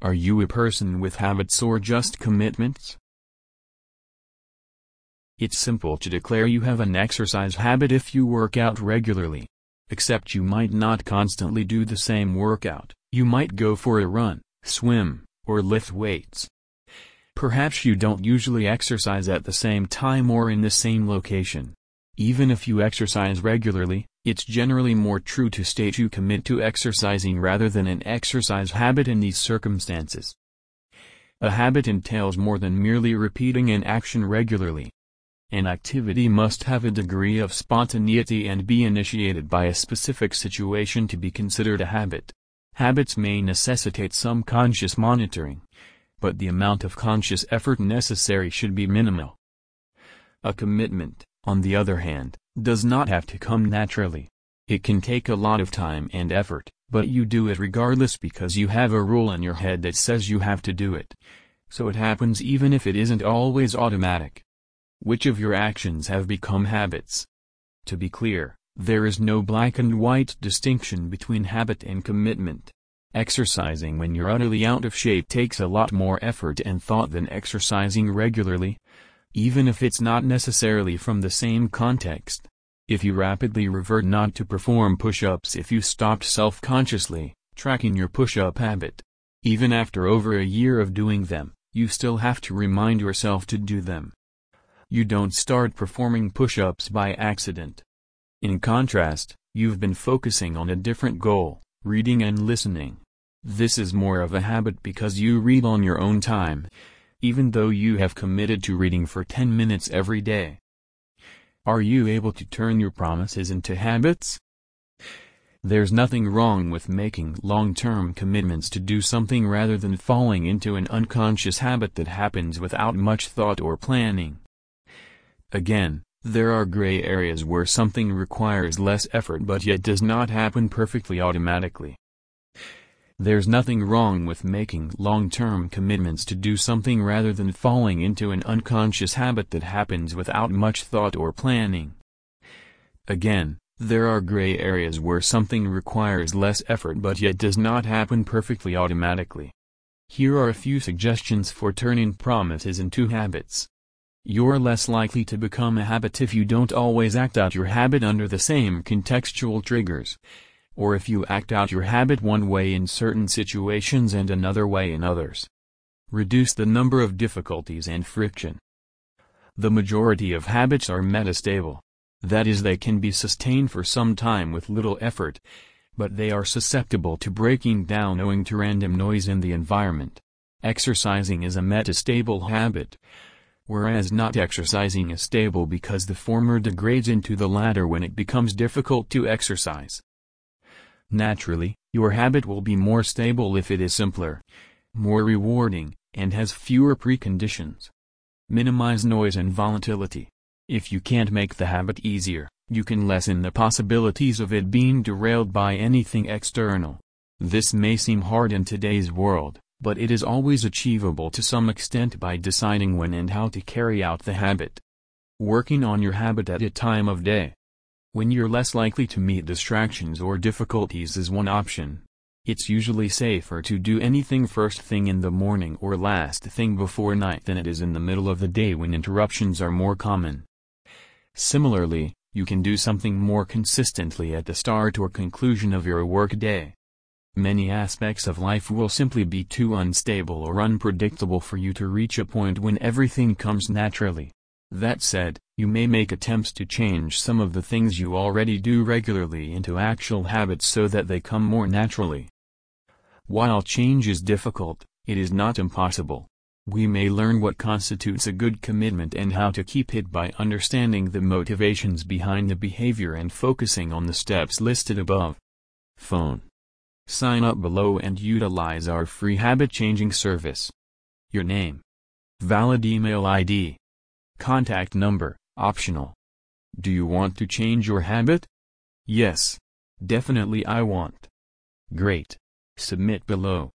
Are you a person with habits or just commitments? It's simple to declare you have an exercise habit if you work out regularly. Except you might not constantly do the same workout, you might go for a run, swim, or lift weights. Perhaps you don't usually exercise at the same time or in the same location. Even if you exercise regularly, it's generally more true to state you commit to exercising rather than an exercise habit in these circumstances. A habit entails more than merely repeating an action regularly. An activity must have a degree of spontaneity and be initiated by a specific situation to be considered a habit. Habits may necessitate some conscious monitoring, but the amount of conscious effort necessary should be minimal. A commitment, on the other hand, does not have to come naturally. It can take a lot of time and effort, but you do it regardless because you have a rule in your head that says you have to do it. So it happens even if it isn't always automatic. Which of your actions have become habits? To be clear, there is no black and white distinction between habit and commitment. Exercising when you're utterly out of shape takes a lot more effort and thought than exercising regularly, even if it's not necessarily from the same context. If you rapidly revert not to perform push-ups if you stopped self-consciously, tracking your push-up habit. Even after over a year of doing them, you still have to remind yourself to do them. You don't start performing push-ups by accident. In contrast, you've been focusing on a different goal, reading and listening. This is more of a habit because you read on your own time, even though you have committed to reading for 10 minutes every day. Are you able to turn your promises into habits? There's nothing wrong with making long-term commitments to do something rather than falling into an unconscious habit that happens without much thought or planning. Again, there are gray areas where something requires less effort but yet does not happen perfectly automatically. There's nothing wrong with making long-term commitments to do something rather than falling into an unconscious habit that happens without much thought or planning. Again, there are gray areas where something requires less effort but yet does not happen perfectly automatically. Here are a few suggestions for turning promises into habits. You're less likely to become a habit if you don't always act out your habit under the same contextual triggers. Or if you act out your habit one way in certain situations and another way in others. Reduce the number of difficulties and friction. The majority of habits are metastable. That is they can be sustained for some time with little effort, but they are susceptible to breaking down owing to random noise in the environment. Exercising is a metastable habit, whereas not exercising is stable because the former degrades into the latter when it becomes difficult to exercise. Naturally, your habit will be more stable if it is simpler, more rewarding, and has fewer preconditions. Minimize noise and volatility. If you can't make the habit easier, you can lessen the possibilities of it being derailed by anything external. This may seem hard in today's world, but it is always achievable to some extent by deciding when and how to carry out the habit. Working on your habit at a time of day. When you're less likely to meet distractions or difficulties is one option. It's usually safer to do anything first thing in the morning or last thing before night than it is in the middle of the day when interruptions are more common. Similarly, you can do something more consistently at the start or conclusion of your workday. Many aspects of life will simply be too unstable or unpredictable for you to reach a point when everything comes naturally. That said, you may make attempts to change some of the things you already do regularly into actual habits so that they come more naturally. While change is difficult, it is not impossible. We may learn what constitutes a good commitment and how to keep it by understanding the motivations behind the behavior and focusing on the steps listed above. Phone Sign up below and utilize our free habit changing service. Your name. Valid email ID. Contact number, optional. Do you want to change your habit? Yes. Definitely I want. Great. Submit below.